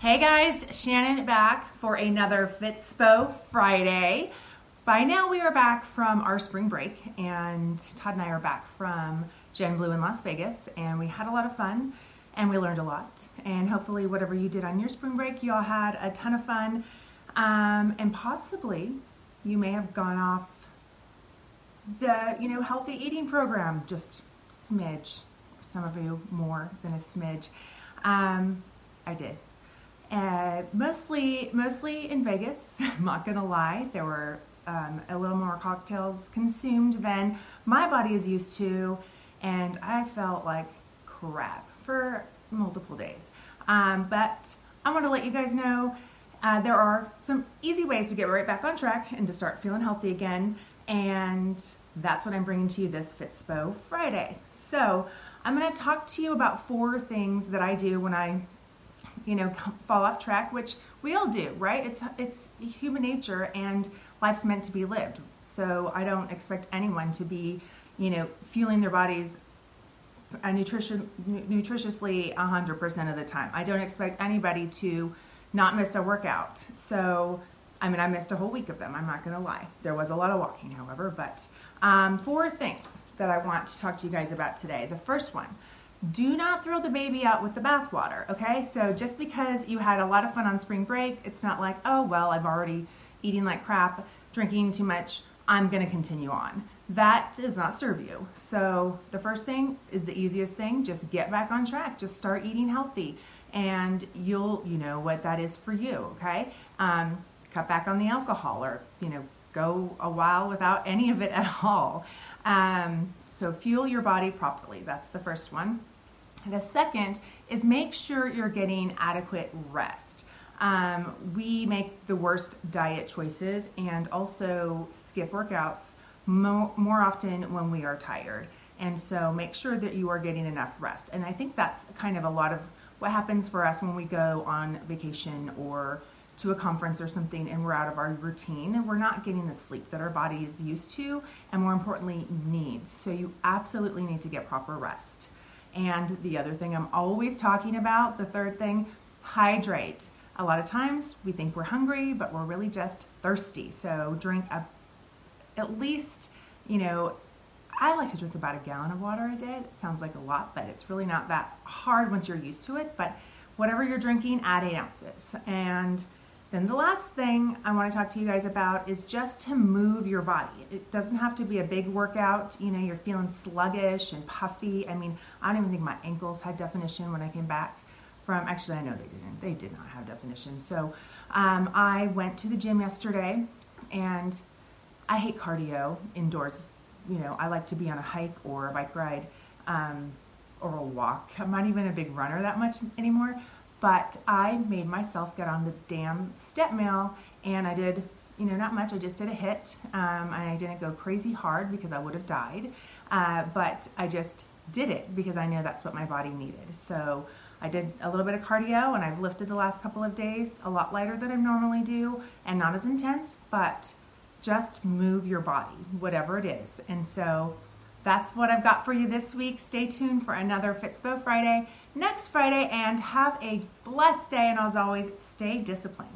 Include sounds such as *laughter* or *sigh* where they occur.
Hey guys, Shannon back for another Fitspo Friday. By now we are back from our spring break and Todd and I are back from Gen Blue in Las Vegas and we had a lot of fun and we learned a lot. And hopefully whatever you did on your spring break you all had a ton of fun. Um, and possibly you may have gone off the you know healthy eating program just smidge some of you more than a smidge. Um, I did uh, mostly, mostly in Vegas. *laughs* I'm not gonna lie, there were um, a little more cocktails consumed than my body is used to, and I felt like crap for multiple days. Um, but I want to let you guys know uh, there are some easy ways to get right back on track and to start feeling healthy again, and that's what I'm bringing to you this Fitspo Friday. So I'm going to talk to you about four things that I do when I you know, fall off track, which we all do, right? It's it's human nature, and life's meant to be lived. So I don't expect anyone to be, you know, fueling their bodies uh, nutrition nutritiously 100% of the time. I don't expect anybody to not miss a workout. So, I mean, I missed a whole week of them. I'm not going to lie. There was a lot of walking, however, but um, four things that I want to talk to you guys about today. The first one do not throw the baby out with the bathwater, okay? So just because you had a lot of fun on spring break, it's not like, oh, well, I've already eating like crap, drinking too much, I'm gonna continue on. That does not serve you. So the first thing is the easiest thing, just get back on track, just start eating healthy and you'll, you know what that is for you, okay? Um, cut back on the alcohol or, you know, go a while without any of it at all. Um, so fuel your body properly. That's the first one. The second is make sure you're getting adequate rest. Um, we make the worst diet choices and also skip workouts more, more often when we are tired. And so make sure that you are getting enough rest. And I think that's kind of a lot of what happens for us when we go on vacation or to a conference or something and we're out of our routine. and We're not getting the sleep that our body is used to and more importantly needs. So you absolutely need to get proper rest. And the other thing I'm always talking about, the third thing, hydrate. A lot of times we think we're hungry, but we're really just thirsty. So drink a, at least, you know, I like to drink about a gallon of water a day. Sounds like a lot, but it's really not that hard once you're used to it. But whatever you're drinking, add eight ounces. And then the last thing I want to talk to you guys about is just to move your body. It doesn't have to be a big workout. You know, you're feeling sluggish and puffy. I mean, I don't even think my ankles had definition when I came back from, actually, I know they didn't. They did not have definition. So um, I went to the gym yesterday and I hate cardio indoors. You know, I like to be on a hike or a bike ride um, or a walk. I'm not even a big runner that much anymore but I made myself get on the damn step mill and I did, you know, not much. I just did a HIIT. Um, I didn't go crazy hard because I would have died. Uh, but I just did it because I know that's what my body needed. So I did a little bit of cardio and I've lifted the last couple of days a lot lighter than I normally do and not as intense, but just move your body, whatever it is. And so that's what I've got for you this week. Stay tuned for another Fitspo Friday next Friday and have a blessed day. And as always, stay disciplined.